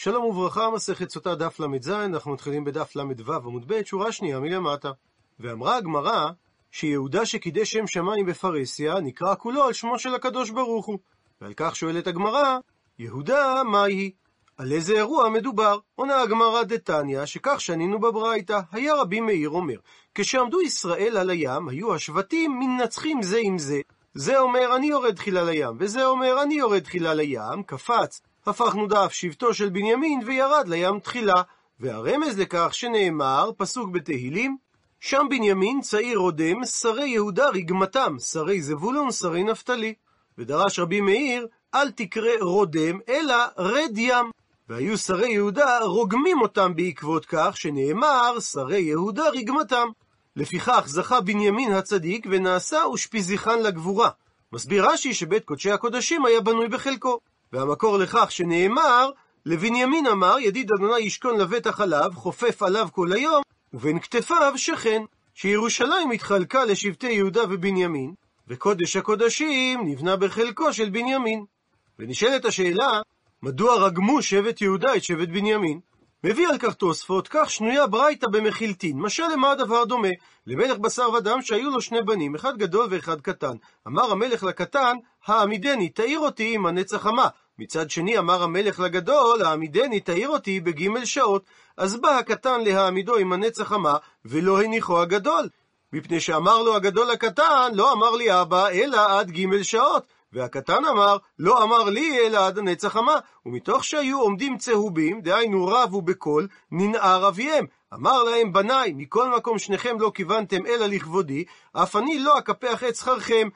שלום וברכה, מסכת סוטה דף ל"ז, אנחנו מתחילים בדף ל"ו עמוד ב', שורה שנייה מלמטה. ואמרה הגמרא, שיהודה שקידש שם שמיים בפרהסיה, נקרא כולו על שמו של הקדוש ברוך הוא. ועל כך שואלת הגמרא, יהודה, מהי? על איזה אירוע מדובר? עונה הגמרא דתניא, שכך שנינו בברייתא. היה רבי מאיר אומר, כשעמדו ישראל על הים, היו השבטים מנצחים זה עם זה. זה אומר, אני יורד תחילה לים, וזה אומר, אני יורד תחילה לים, קפץ, הפכנו דף שבטו של בנימין, וירד לים תחילה. והרמז לכך שנאמר, פסוק בתהילים, שם בנימין צעיר אודם, שרי יהודה רגמתם, שרי זבולון, שרי נפתלי. ודרש רבי מאיר, אל תקרא רודם, אלא רד ים. והיו שרי יהודה רוגמים אותם בעקבות כך, שנאמר, שרי יהודה רגמתם. לפיכך זכה בנימין הצדיק, ונעשה ושפיזיחן לגבורה. מסביר רש"י שבית קודשי הקודשים היה בנוי בחלקו. והמקור לכך שנאמר, לבנימין אמר, ידיד אדוני ישכון לבטח עליו, חופף עליו כל היום, ובין כתפיו שכן. שירושלים התחלקה לשבטי יהודה ובנימין, וקודש הקודשים נבנה בחלקו של בנימין. ונשאלת השאלה, מדוע רגמו שבט יהודה את שבט בנימין? מביא על כך תוספות, כך שנויה ברייתא במחילתין. משל למה הדבר דומה? למלך בשר ודם שהיו לו שני בנים, אחד גדול ואחד קטן. אמר המלך לקטן, העמידני, תאיר אותי עם הנצח חמה. מצד שני אמר המלך לגדול, העמידני, תאיר אותי בגימל שעות. אז בא הקטן להעמידו עם הנצח חמה, ולא הניחו הגדול. מפני שאמר לו הגדול לקטן, לא אמר לי אבא, אלא עד גימל שעות. והקטן אמר, לא אמר לי אלא עד הנצח חמה. ומתוך שהיו עומדים צהובים, דהיינו רבו בקול, ננער אביהם. אמר להם, בניי, מכל מקום שניכם לא כיוונתם אלא לכבודי, אף אני לא אקפח את שכרכם.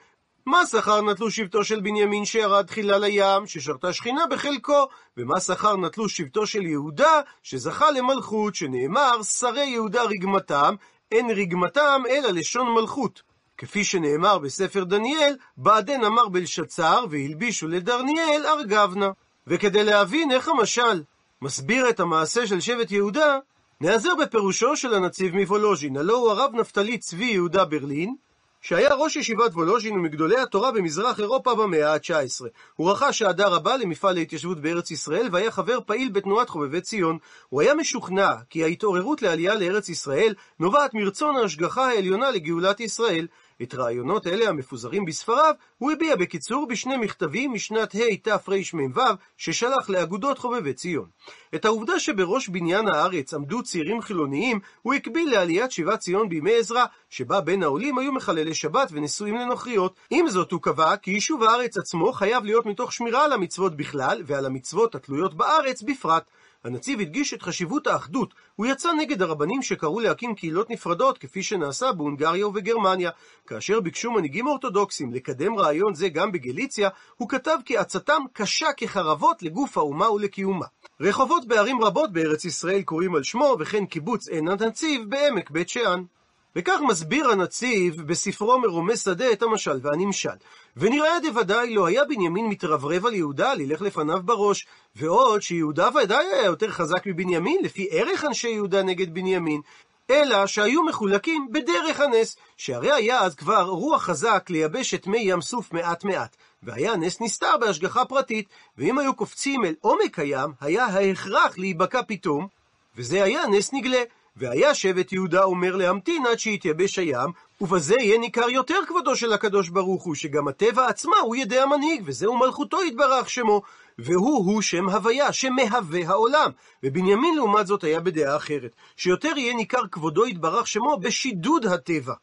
מה שכר נטלו שבטו של בנימין שירד תחילה לים, ששרתה שכינה בחלקו, ומה שכר נטלו שבטו של יהודה, שזכה למלכות, שנאמר, שרי יהודה רגמתם, אין רגמתם אלא לשון מלכות. כפי שנאמר בספר דניאל, בעדן אמר בלשצר, והלבישו לדרניאל ארגבנה. וכדי להבין איך המשל מסביר את המעשה של שבט יהודה, נעזר בפירושו של הנציב מוולוז'ין, הלא הוא הרב נפתלי צבי יהודה ברלין, שהיה ראש ישיבת וולוז'ין ומגדולי התורה במזרח אירופה במאה ה-19. הוא רכש אהדה רבה למפעל ההתיישבות בארץ ישראל והיה חבר פעיל בתנועת חובבי ציון. הוא היה משוכנע כי ההתעוררות לעלייה לארץ ישראל נובעת מרצון ההשגחה העליונה לגאולת ישראל. את רעיונות אלה המפוזרים בספריו, הוא הביע בקיצור בשני מכתבים משנת התרמ"ו, ששלח לאגודות חובבי ציון. את העובדה שבראש בניין הארץ עמדו צעירים חילוניים, הוא הקביל לעליית שיבת ציון בימי עזרא, שבה בין העולים היו מחללי שבת ונשואים לנוכריות. עם זאת הוא קבע כי יישוב הארץ עצמו חייב להיות מתוך שמירה על המצוות בכלל, ועל המצוות התלויות בארץ בפרט. הנציב הדגיש את חשיבות האחדות. הוא יצא נגד הרבנים שקראו להקים קהילות נפרדות, כפי שנעשה בהונגריה ובגרמניה. כאשר ביקשו מנהיגים אורתודוקסים לקדם רעיון זה גם בגליציה, הוא כתב כי עצתם קשה כחרבות לגוף האומה ולקיומה. רחובות בערים רבות בארץ ישראל קוראים על שמו, וכן קיבוץ עין הנציב בעמק בית שאן. וכך מסביר הנציב בספרו מרומי שדה את המשל והנמשל. ונראה דוודאי לא היה בנימין מתרברב על יהודה, ללך לפניו בראש. ועוד שיהודה ודאי היה יותר חזק מבנימין, לפי ערך אנשי יהודה נגד בנימין. אלא שהיו מחולקים בדרך הנס, שהרי היה אז כבר רוח חזק לייבש את מי ים סוף מעט מעט, והיה נס נסתר בהשגחה פרטית, ואם היו קופצים אל עומק הים, היה ההכרח להיבקע פתאום, וזה היה נס נגלה. והיה שבט יהודה אומר להמתין עד שיתייבש הים, ובזה יהיה ניכר יותר כבודו של הקדוש ברוך הוא, שגם הטבע עצמה הוא ידי המנהיג, וזהו מלכותו יתברך שמו, והוא-הוא שם הוויה, שמהווה העולם. ובנימין לעומת זאת היה בדעה אחרת, שיותר יהיה ניכר כבודו יתברך שמו בשידוד הטבע.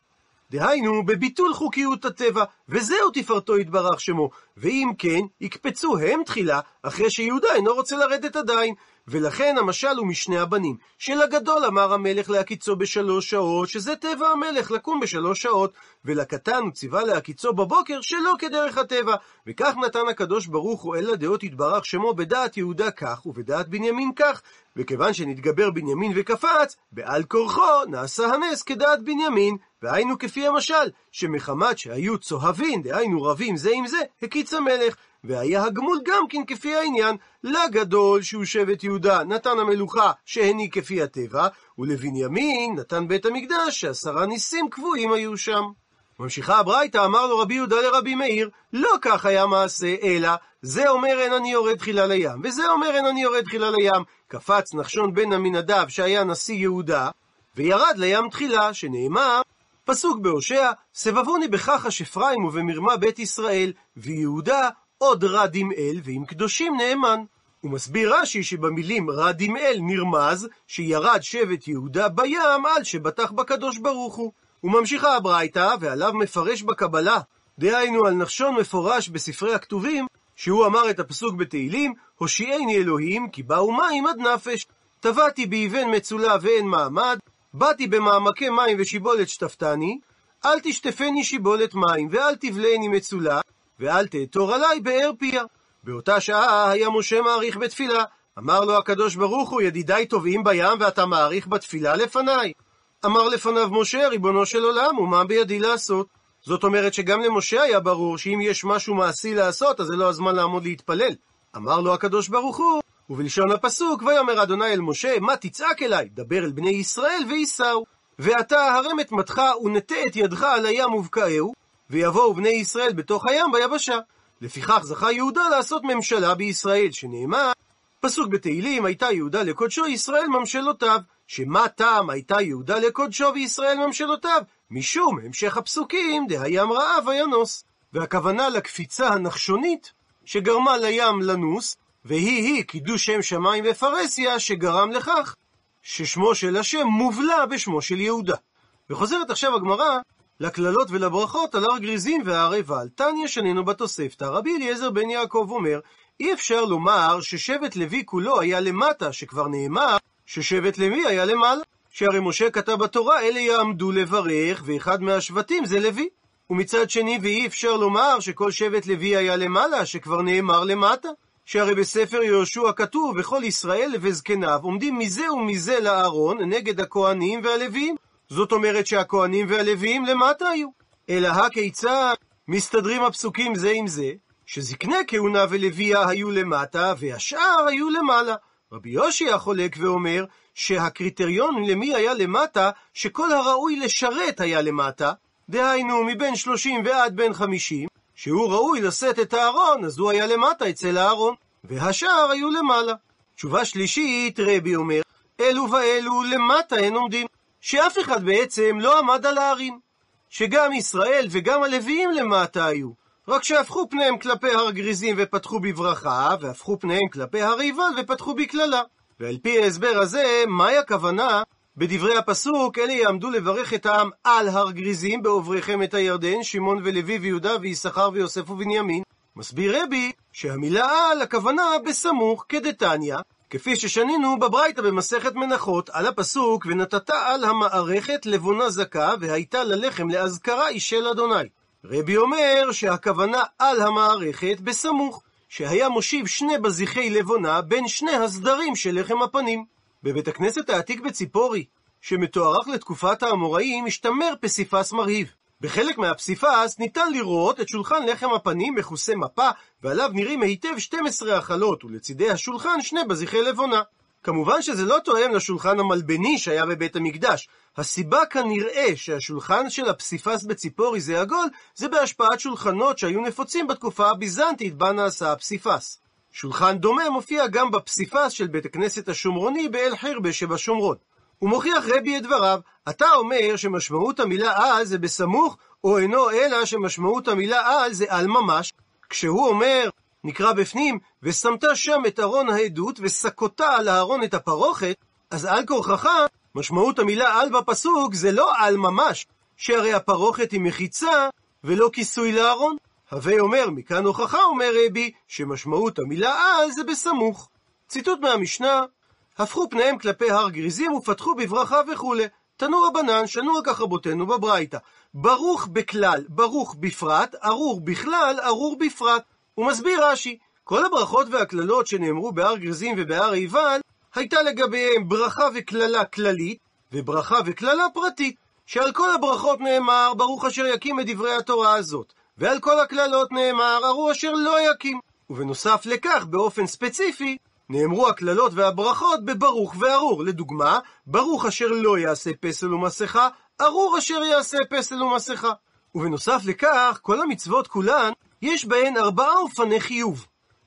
דהיינו, בביטול חוקיות הטבע, וזהו תפארתו יתברך שמו. ואם כן, יקפצו הם תחילה, אחרי שיהודה אינו רוצה לרדת עדיין. ולכן המשל הוא משני הבנים. שלגדול אמר המלך להקיצו בשלוש שעות, שזה טבע המלך לקום בשלוש שעות, ולקטן הוא ציווה להקיצו בבוקר שלא כדרך הטבע. וכך נתן הקדוש ברוך הוא אל הדעות יתברך שמו בדעת יהודה כך, ובדעת בנימין כך. וכיוון שנתגבר בנימין וקפץ, בעל כורחו נעשה הנס כדעת בנימין. והיינו כפי המשל, שמחמת שהיו צוהבין, דהיינו רבים זה עם זה, הקיץ המלך. והיה הגמול גם כן כפי העניין, לגדול שהוא שבט יהודה נתן המלוכה שהעניק כפי הטבע, ולבנימין נתן בית המקדש שעשרה ניסים קבועים היו שם. ממשיכה הברייתא, אמר לו רבי יהודה לרבי מאיר, לא כך היה מעשה, אלא זה אומר אין אני יורד תחילה לים, וזה אומר אין אני יורד תחילה לים. קפץ נחשון בן עמינדב, שהיה נשיא יהודה, וירד לים תחילה, שנאמר, פסוק בהושע, סבבוני בכחש אפרים ובמרמה בית ישראל, ויהודה עוד רד עם אל, ועם קדושים נאמן. הוא מסביר רש"י שבמילים רד עם אל נרמז שירד שבט יהודה בים על שבטח בקדוש ברוך הוא. וממשיכה הברייתא, ועליו מפרש בקבלה, דהיינו על נחשון מפורש בספרי הכתובים, שהוא אמר את הפסוק בתהילים, הושיעני אלוהים, כי באו מים עד נפש. טבעתי באבן מצולה ואין מעמד, באתי במעמקי מים ושיבולת שטפתני, אל תשטפני שיבולת מים, ואל תבלעני מצולה, ואל תאתור עלי באר פיה. באותה שעה היה משה מעריך בתפילה. אמר לו הקדוש ברוך הוא, ידידיי טובעים בים ואתה מעריך בתפילה לפניי. אמר לפניו משה, ריבונו של עולם, ומה בידי לעשות? זאת אומרת שגם למשה היה ברור שאם יש משהו מעשי לעשות, אז זה לא הזמן לעמוד להתפלל. אמר לו הקדוש ברוך הוא, ובלשון הפסוק, ויאמר אדוני אל משה, מה תצעק אליי? דבר אל בני ישראל וייסעו. ואתה הרם את מתך ונטה את ידך על הים ובקעהו, ויבואו בני ישראל בתוך הים ביבשה. לפיכך זכה יהודה לעשות ממשלה בישראל, שנאמר, פסוק בתהילים, הייתה יהודה לקודשו, ישראל ממשלותיו. שמה טעם הייתה יהודה לקודשו וישראל ממשלותיו? משום המשך הפסוקים, דהים רעב וינוס. והכוונה לקפיצה הנחשונית שגרמה לים לנוס, והיא-היא קידוש שם שמיים ופרסיה, שגרם לכך ששמו של השם מובלע בשמו של יהודה. וחוזרת עכשיו הגמרא לקללות ולברכות על הר גריזים והר עיבל. תניא שנינו בתוספתא, רבי אליעזר בן יעקב אומר, אי אפשר לומר ששבט לוי כולו היה למטה, שכבר נאמר ששבט לוי היה למעלה. שהרי משה כתב בתורה, אלה יעמדו לברך, ואחד מהשבטים זה לוי. ומצד שני, ואי אפשר לומר שכל שבט לוי היה למעלה, שכבר נאמר למטה. שהרי בספר יהושע כתוב, וכל ישראל וזקניו עומדים מזה ומזה לארון נגד הכהנים והלוויים. זאת אומרת שהכהנים והלוויים למטה היו. אלא הכיצד מסתדרים הפסוקים זה עם זה, שזקני כהונה ולוויה היו למטה, והשאר היו למעלה. רבי יושי החולק ואומר שהקריטריון למי היה למטה, שכל הראוי לשרת היה למטה, דהיינו מבין שלושים ועד בין חמישים, שהוא ראוי לשאת את הארון, אז הוא היה למטה אצל הארון, והשאר היו למעלה. תשובה שלישית, רבי אומר, אלו ואלו למטה הן עומדים, שאף אחד בעצם לא עמד על ההרים, שגם ישראל וגם הלוויים למטה היו, רק שהפכו פניהם כלפי הר גריזים ופתחו בברכה, והפכו פניהם כלפי הר עיבל ופתחו בקללה. ועל פי ההסבר הזה, מהי הכוונה בדברי הפסוק, אלה יעמדו לברך את העם על הר גריזים בעובריכם את הירדן, שמעון ולוי ויהודה ויששכר ויוסף ובנימין. מסביר רבי שהמילה על הכוונה בסמוך כדתניא, כפי ששנינו בברייתא במסכת מנחות על הפסוק ונתת על המערכת לבונה זכה והייתה ללחם לאזכרה היא של אדוני. רבי אומר שהכוונה על המערכת בסמוך, שהיה מושיב שני בזיחי לבונה בין שני הסדרים של לחם הפנים. בבית הכנסת העתיק בציפורי, שמתוארך לתקופת האמוראים, משתמר פסיפס מרהיב. בחלק מהפסיפס ניתן לראות את שולחן לחם הפנים מכוסה מפה, ועליו נראים היטב 12 החלות, ולצידי השולחן שני בזיחי לבונה. כמובן שזה לא תואם לשולחן המלבני שהיה בבית המקדש. הסיבה כנראה שהשולחן של הפסיפס בציפורי זה עגול, זה בהשפעת שולחנות שהיו נפוצים בתקופה הביזנטית בה נעשה הפסיפס. שולחן דומה מופיע גם בפסיפס של בית הכנסת השומרוני באל חירבה שבשומרון. הוא מוכיח רבי את דבריו, אתה אומר שמשמעות המילה על זה בסמוך, או אינו אלא שמשמעות המילה על זה על ממש. כשהוא אומר, נקרא בפנים, ושמת שם את ארון העדות, וסקותה על הארון את הפרוכת, אז על כורחך, משמעות המילה על בפסוק זה לא על ממש, שהרי הפרוכת היא מחיצה ולא כיסוי לארון. הווה אומר, מכאן הוכחה, אומר רבי, שמשמעות המילה על זה בסמוך. ציטוט מהמשנה, הפכו פניהם כלפי הר גריזים ופתחו בברכה וכולי. תנו רבנן, שנו על כך רבותינו בברייתא. ברוך בכלל, ברוך בפרט, ארור בכלל, ארור בפרט. הוא מסביר רש"י, כל הברכות והקללות שנאמרו בהר גריזים ובהר עיבל, הייתה לגביהם ברכה וקללה כללית, וברכה וקללה פרטית, שעל כל הברכות נאמר, ברוך אשר יקים את דברי התורה הזאת, ועל כל הקללות נאמר, ארור אשר לא יקים. ובנוסף לכך, באופן ספציפי, נאמרו הקללות והברכות בברוך וארור. לדוגמה, ברוך אשר לא יעשה פסל ומסכה, ארור אשר יעשה פסל ומסכה. ובנוסף לכך, כל המצוות כולן, יש בהן ארבעה אופני חיוב.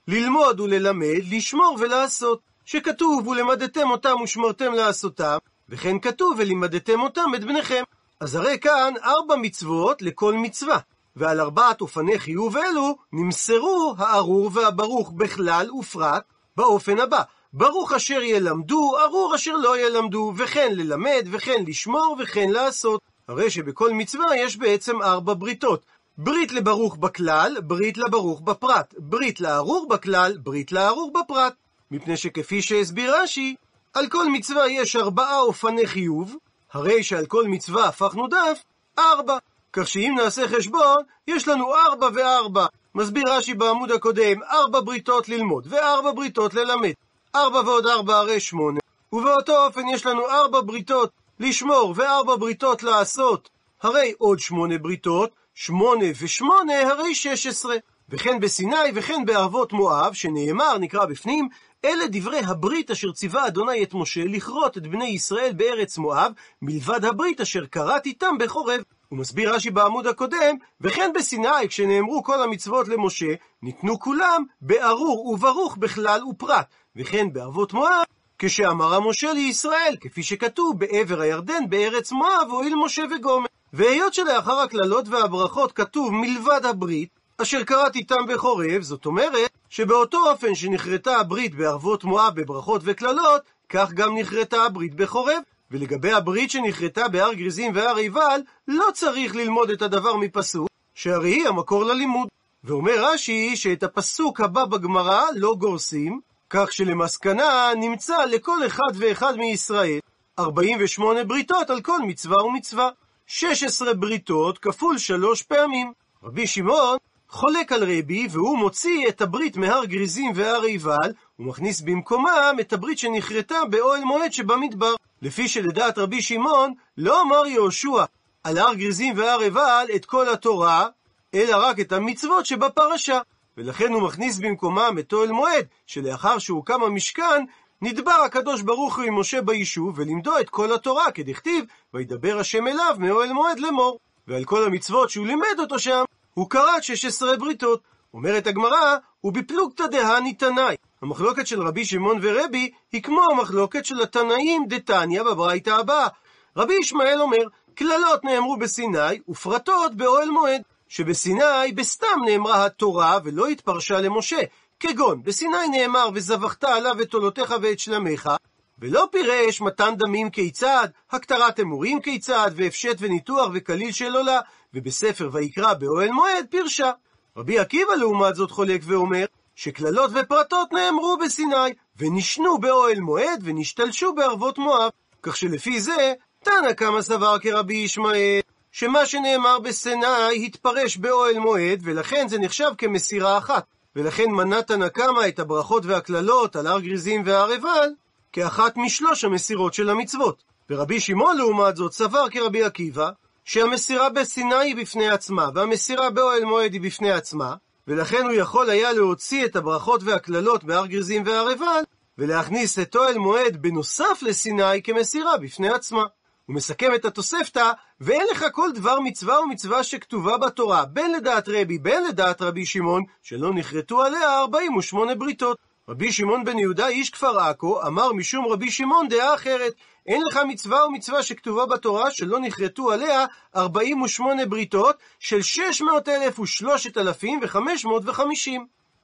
ללמוד וללמד, לשמור ולעשות. שכתוב ולמדתם אותם ושמרתם לעשותם, וכן כתוב ולימדתם אותם את בניכם. אז הרי כאן ארבע מצוות לכל מצווה, ועל ארבעת אופני חיוב אלו נמסרו הארור והברוך בכלל ופרט באופן הבא: ברוך אשר ילמדו, ארור אשר לא ילמדו, וכן ללמד, וכן לשמור, וכן לעשות. הרי שבכל מצווה יש בעצם ארבע בריתות. ברית לברוך בכלל, ברית לברוך בפרט. ברית לארור בכלל, ברית לארור בפרט. מפני שכפי שהסביר רש"י, על כל מצווה יש ארבעה אופני חיוב, הרי שעל כל מצווה הפכנו דף, ארבע. כך שאם נעשה חשבון, יש לנו ארבע וארבע. מסביר רש"י בעמוד הקודם, ארבע בריתות ללמוד, וארבע בריתות ללמד. ארבע ועוד ארבע הרי שמונה. ובאותו אופן יש לנו ארבע בריתות לשמור וארבע בריתות לעשות. הרי עוד שמונה בריתות, שמונה ושמונה הרי שש עשרה. וכן בסיני וכן בערבות מואב, שנאמר, נקרא בפנים, אלה דברי הברית אשר ציווה אדוני את משה לכרות את בני ישראל בארץ מואב, מלבד הברית אשר כרת איתם בחורב. הוא מסביר רש"י בעמוד הקודם, וכן בסיני, כשנאמרו כל המצוות למשה, ניתנו כולם בארור וברוך בכלל ופרט, וכן בערבות מואב, כשאמר המשה לישראל, כפי שכתוב, בעבר הירדן, בארץ מואב, הואיל משה וגומר. והיות שלאחר הקללות והברכות כתוב מלבד הברית, אשר קראת איתם בחורב, זאת אומרת שבאותו אופן שנכרתה הברית בערבות מואב בברכות וקללות, כך גם נכרתה הברית בחורב. ולגבי הברית שנכרתה בהר גריזים והר עיבל, לא צריך ללמוד את הדבר מפסוק, שהרי היא המקור ללימוד. ואומר רש"י שאת הפסוק הבא בגמרא לא גורסים, כך שלמסקנה נמצא לכל אחד ואחד מישראל 48 בריתות על כל מצווה ומצווה. 16 בריתות כפול שלוש פעמים. רבי שמעון חולק על רבי, והוא מוציא את הברית מהר גריזים והר עיבל, ומכניס במקומם את הברית שנכרתה באוהל מועד שבמדבר. לפי שלדעת רבי שמעון, לא אמר יהושע על הר גריזים והר עיבל את כל התורה, אלא רק את המצוות שבפרשה. ולכן הוא מכניס במקומם את אוהל מועד, שלאחר שהוקם המשכן, נדבר הקדוש ברוך הוא עם משה ביישוב, ולימדו את כל התורה, כדכתיב, וידבר השם אליו מאוהל מועד לאמור. ועל כל המצוות שהוא לימד אותו שם, הוא כרת 16 בריתות. אומרת הגמרא, ובפלוגתא דהני תנאי. המחלוקת של רבי שמעון ורבי היא כמו המחלוקת של התנאים דתניא בברייתא הבאה. רבי ישמעאל אומר, קללות נאמרו בסיני ופרטות באוהל מועד. שבסיני בסתם נאמרה התורה ולא התפרשה למשה. כגון, בסיני נאמר וזבחת עליו את עולותיך ואת שלמיך, ולא פירש מתן דמים כיצד, הקטרת אמורים כיצד, והפשט וניתוח וקליל של עולה, ובספר ויקרא באוהל מועד פירשה. רבי עקיבא לעומת זאת חולק ואומר, שקללות ופרטות נאמרו בסיני, ונשנו באוהל מועד ונשתלשו בערבות מואב. כך שלפי זה, תנא קמא סבר כרבי ישמעאל, שמה שנאמר בסיני התפרש באוהל מועד, ולכן זה נחשב כמסירה אחת. ולכן מנה תנא קמא את הברכות והקללות על הר גריזים והר עיבל, כאחת משלוש המסירות של המצוות. ורבי שמעון לעומת זאת סבר כרבי עקיבא, שהמסירה בסיני היא בפני עצמה, והמסירה באוהל מועד היא בפני עצמה, ולכן הוא יכול היה להוציא את הברכות והקללות בהר גריזים והר עיבל, ולהכניס את אוהל מועד בנוסף לסיני כמסירה בפני עצמה. הוא מסכם את התוספתא, ואין לך כל דבר מצווה ומצווה שכתובה בתורה, בין לדעת רבי, בין לדעת רבי שמעון, שלא נכרתו עליה 48 בריתות. רבי שמעון בן יהודה, איש כפר עכו, אמר משום רבי שמעון דעה אחרת. אין לך מצווה ומצווה שכתובה בתורה שלא נכרתו עליה 48 בריתות של 600,000 ו-3,550.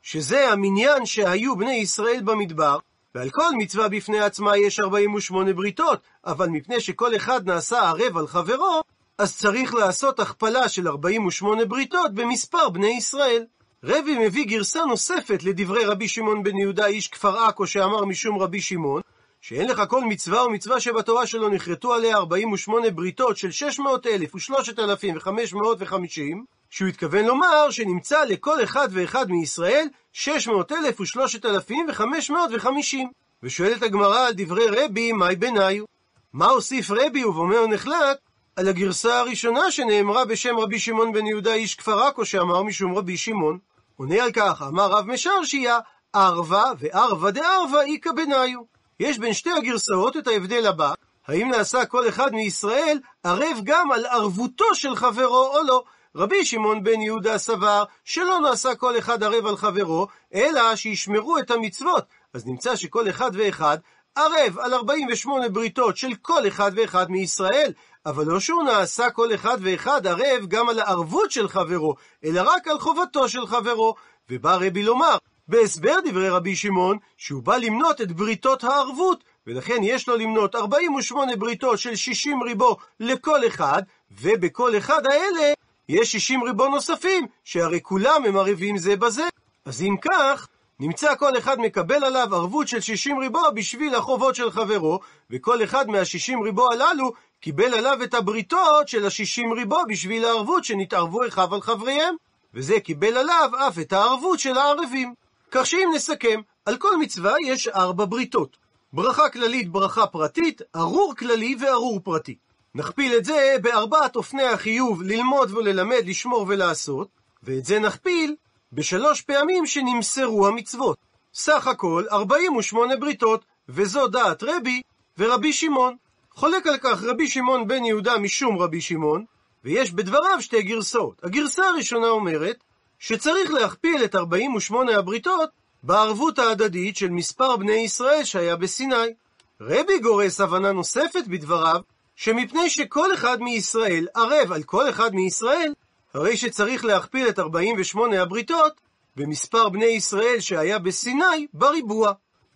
שזה המניין שהיו בני ישראל במדבר, ועל כל מצווה בפני עצמה יש 48 בריתות, אבל מפני שכל אחד נעשה ערב על חברו, אז צריך לעשות הכפלה של 48 בריתות במספר בני ישראל. רבי מביא גרסה נוספת לדברי רבי שמעון בן יהודה איש כפר עכו שאמר משום רבי שמעון, שאין לך כל מצווה ומצווה שבתורה שלו נכרתו עליה 48 בריתות של 600,000 ו-3,550, שהוא התכוון לומר שנמצא לכל אחד ואחד מישראל 600,000 ו-3,550. ושואלת הגמרא על דברי רבי, מהי ביניו? מה הוסיף רבי הוא נחלק? על הגרסה הראשונה שנאמרה בשם רבי שמעון בן יהודה איש כפר עכו שאמר משום רבי שמעון. עונה על כך, אמר רב משרשיה, ערבה וערבה דערבה איכא ביניו. יש בין שתי הגרסאות את ההבדל הבא, האם נעשה כל אחד מישראל ערב גם על ערבותו של חברו או לא, רבי שמעון בן יהודה סבר שלא נעשה כל אחד ערב על חברו, אלא שישמרו את המצוות. אז נמצא שכל אחד ואחד ערב על 48 בריתות של כל אחד ואחד מישראל, אבל לא שהוא נעשה כל אחד ואחד ערב גם על הערבות של חברו, אלא רק על חובתו של חברו. ובא רבי לומר, בהסבר דברי רבי שמעון, שהוא בא למנות את בריתות הערבות, ולכן יש לו למנות 48 בריתות של 60 ריבו לכל אחד, ובכל אחד האלה יש 60 ריבו נוספים, שהרי כולם הם ערבים זה בזה. אז אם כך, נמצא כל אחד מקבל עליו ערבות של 60 ריבו בשביל החובות של חברו, וכל אחד מה-60 ריבו הללו קיבל עליו את הבריתות של ה-60 ריבו בשביל הערבות שנתערבו אחיו על חבריהם, וזה קיבל עליו אף את הערבות של הערבים. כך שאם נסכם, על כל מצווה יש ארבע בריתות. ברכה כללית, ברכה פרטית, ארור כללי וארור פרטי. נכפיל את זה בארבעת אופני החיוב ללמוד וללמד, לשמור ולעשות, ואת זה נכפיל בשלוש פעמים שנמסרו המצוות. סך הכל 48 בריתות, וזו דעת רבי ורבי שמעון. חולק על כך רבי שמעון בן יהודה משום רבי שמעון, ויש בדבריו שתי גרסאות. הגרסה הראשונה אומרת שצריך להכפיל את 48 הבריתות בערבות ההדדית של מספר בני ישראל שהיה בסיני. רבי גורס הבנה נוספת בדבריו, שמפני שכל אחד מישראל ערב על כל אחד מישראל, הרי שצריך להכפיל את 48 הבריתות במספר בני ישראל שהיה בסיני בריבוע.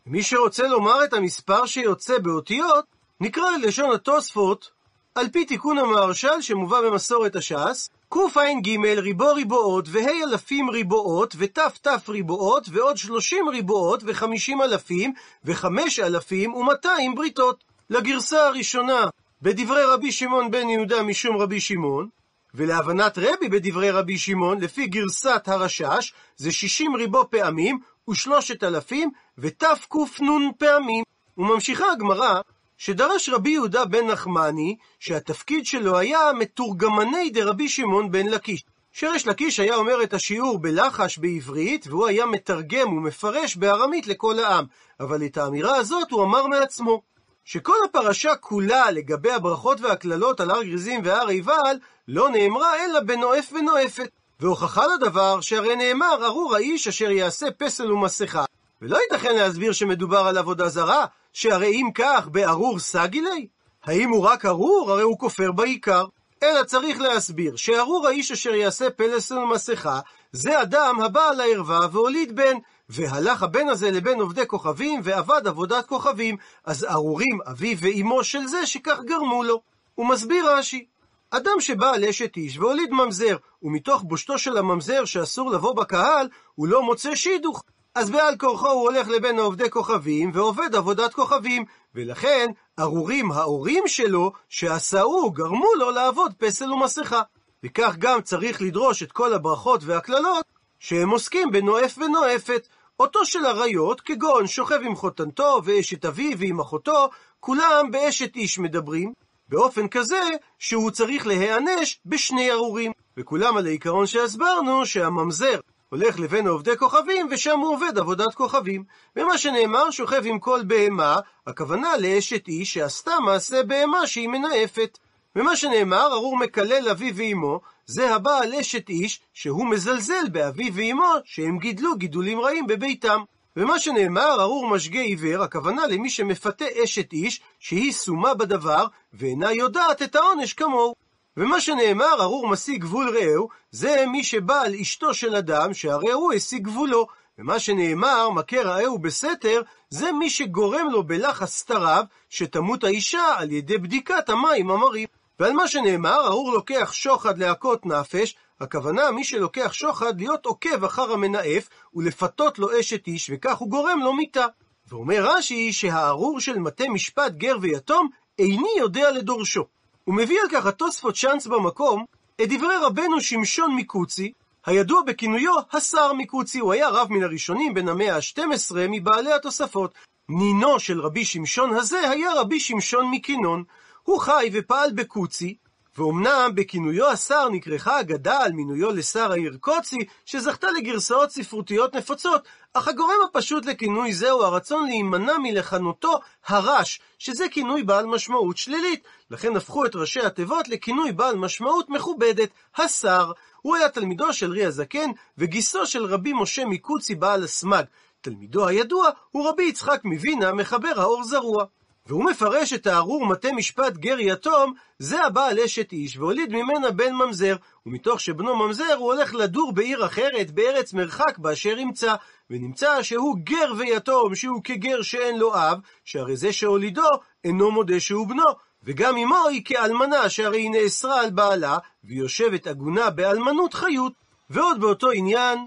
מי שרוצה לומר את המספר שיוצא באותיות, נקרא ללשון התוספות, על פי תיקון המהרש"ל שמובא במסורת הש"ס, קע"ג ריבו ריבועות, וה' אלפים ריבועות, ות"ת ריבועות, ועוד שלושים ריבועות, וחמישים אלפים, וחמש אלפים ומאתיים בריתות. לגרסה הראשונה, בדברי רבי שמעון בן יהודה משום רבי שמעון, ולהבנת רבי בדברי רבי שמעון, לפי גרסת הרשש, זה שישים ריבו פעמים, ושלושת אלפים, ותקנ פעמים. וממשיכה הגמרא, שדרש רבי יהודה בן נחמני, שהתפקיד שלו היה מתורגמני דרבי שמעון בן לקיש. שריש לקיש היה אומר את השיעור בלחש בעברית, והוא היה מתרגם ומפרש בארמית לכל העם. אבל את האמירה הזאת הוא אמר מעצמו. שכל הפרשה כולה לגבי הברכות והקללות על הר גריזים והר עיבל, לא נאמרה אלא בנואף ונואפת. והוכחה לדבר שהרי נאמר ארור האיש אשר יעשה פסל ומסכה. ולא ייתכן להסביר שמדובר על עבודה זרה, שהרי אם כך, בארור סגילי? האם הוא רק ארור? הרי הוא כופר בעיקר. אלא צריך להסביר שארור האיש אשר יעשה פלס ומסכה, זה אדם הבא על הערווה והוליד בן, והלך הבן הזה לבין עובדי כוכבים, ועבד עבודת כוכבים, אז ארורים אביו ואימו של זה שכך גרמו לו. הוא מסביר רש"י, אדם שבא על אשת איש והוליד ממזר, ומתוך בושתו של הממזר שאסור לבוא בקהל, הוא לא מוצא שידוך. אז בעל כורחו הוא הולך לבין העובדי כוכבים, ועובד עבודת כוכבים, ולכן ארורים ההורים שלו, שעשאו, גרמו לו לעבוד פסל ומסכה. וכך גם צריך לדרוש את כל הברכות והקללות, שהם עוסקים בנואף ונואפת. אותו של אריות, כגון שוכב עם חותנתו, ואשת אביו ועם אחותו, כולם באשת איש מדברים, באופן כזה שהוא צריך להיענש בשני ארורים. וכולם על העיקרון שהסברנו, שהממזר הולך לבין עובדי כוכבים, ושם הוא עובד עבודת כוכבים. ומה שנאמר, שוכב עם כל בהמה, הכוונה לאשת איש שעשתה מעשה בהמה שהיא מנאפת. ומה שנאמר, ארור מקלל אביו ואמו, זה הבעל אשת איש, שהוא מזלזל באביו ואמו, שהם גידלו גידולים רעים בביתם. ומה שנאמר, ארור משגה עיוור, הכוונה למי שמפתה אשת איש, שהיא סומה בדבר, ואינה יודעת את העונש כמוהו. ומה שנאמר, ארור משיג גבול רעהו, זה מי שבא על אשתו של אדם, שהרי הוא השיג גבולו. ומה שנאמר, מכה רעהו בסתר, זה מי שגורם לו בלחץ סתריו, שתמות האישה על ידי בדיקת המים המרים. ועל מה שנאמר, ארור לוקח שוחד להכות נפש, הכוונה מי שלוקח שוחד להיות עוקב אחר המנאף, ולפתות לו אשת איש, וכך הוא גורם לו מיתה. ואומר רש"י שהארור של מטה משפט גר ויתום, איני יודע לדורשו. הוא מביא על כך התוספות צ'אנס במקום, את דברי רבנו שמשון מקוצי, הידוע בכינויו השר מקוצי, הוא היה רב מן הראשונים בין המאה ה-12 מבעלי התוספות. נינו של רבי שמשון הזה היה רבי שמשון מקינון. הוא חי ופעל בקוצי, ואומנם בכינויו השר נקרחה אגדה על מינויו לשר העיר קוצי, שזכתה לגרסאות ספרותיות נפוצות, אך הגורם הפשוט לכינוי זה הוא הרצון להימנע מלכנותו הרש, שזה כינוי בעל משמעות שלילית. לכן הפכו את ראשי התיבות לכינוי בעל משמעות מכובדת, השר. הוא היה תלמידו של רי הזקן, וגיסו של רבי משה מקוצי בעל הסמג. תלמידו הידוע הוא רבי יצחק מווינה, מחבר האור זרוע. והוא מפרש את הארור מטה משפט גר יתום, זה הבעל אשת איש, והוליד ממנה בן ממזר, ומתוך שבנו ממזר הוא הולך לדור בעיר אחרת, בארץ מרחק באשר ימצא, ונמצא שהוא גר ויתום, שהוא כגר שאין לו אב, שהרי זה שהולידו אינו מודה שהוא בנו, וגם אמו היא כאלמנה, שהרי היא נאסרה על בעלה, והיא יושבת עגונה באלמנות חיות. ועוד באותו עניין,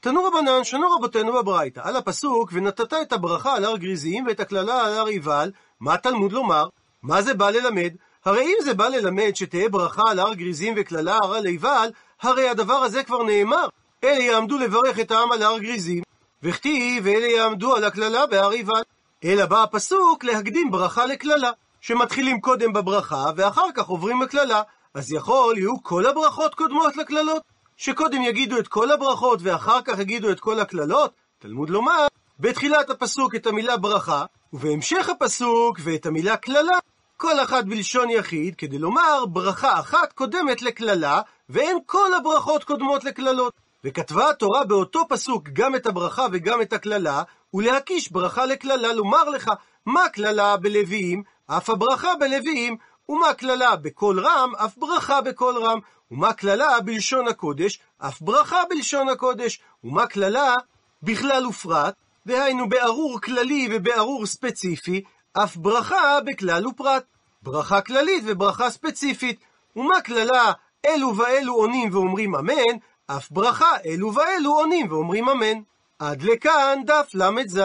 תנו רבנן, שנו רבותינו בברייתא, על הפסוק, ונתת את הברכה על הר גריזים ואת הקללה על הר עיבל, מה התלמוד לומר? מה זה בא ללמד? הרי אם זה בא ללמד שתהא ברכה על הר גריזים וקללה על הר עיבל, הרי הדבר הזה כבר נאמר. אלה יעמדו לברך את העם על הר גריזים, וכתיב, ואלה יעמדו על הקללה בהר עיבל. אלא בא הפסוק להקדים ברכה לקללה, שמתחילים קודם בברכה, ואחר כך עוברים לקללה. אז יכול יהיו כל הברכות קודמות לקללות? שקודם יגידו את כל הברכות ואחר כך יגידו את כל הקללות? תלמוד לומר, בתחילת הפסוק את המילה ברכה, ובהמשך הפסוק ואת המילה קללה, כל אחת בלשון יחיד, כדי לומר ברכה אחת קודמת לקללה, ואין כל הברכות קודמות לקללות. וכתבה התורה באותו פסוק גם את הברכה וגם את הקללה, ולהקיש ברכה לקללה, לומר לך, מה קללה בלוויים, אף הברכה בלוויים, ומה קללה בקול רם, אף ברכה בקול רם, ומה קללה בלשון הקודש, אף ברכה בלשון הקודש, ומה קללה בכלל ופרט, דהיינו בארור כללי ובארור ספציפי, אף ברכה בכלל ופרט. ברכה כללית וברכה ספציפית. ומה קללה אלו ואלו עונים ואומרים אמן, אף ברכה אלו ואלו עונים ואומרים אמן. עד לכאן דף ל"ז.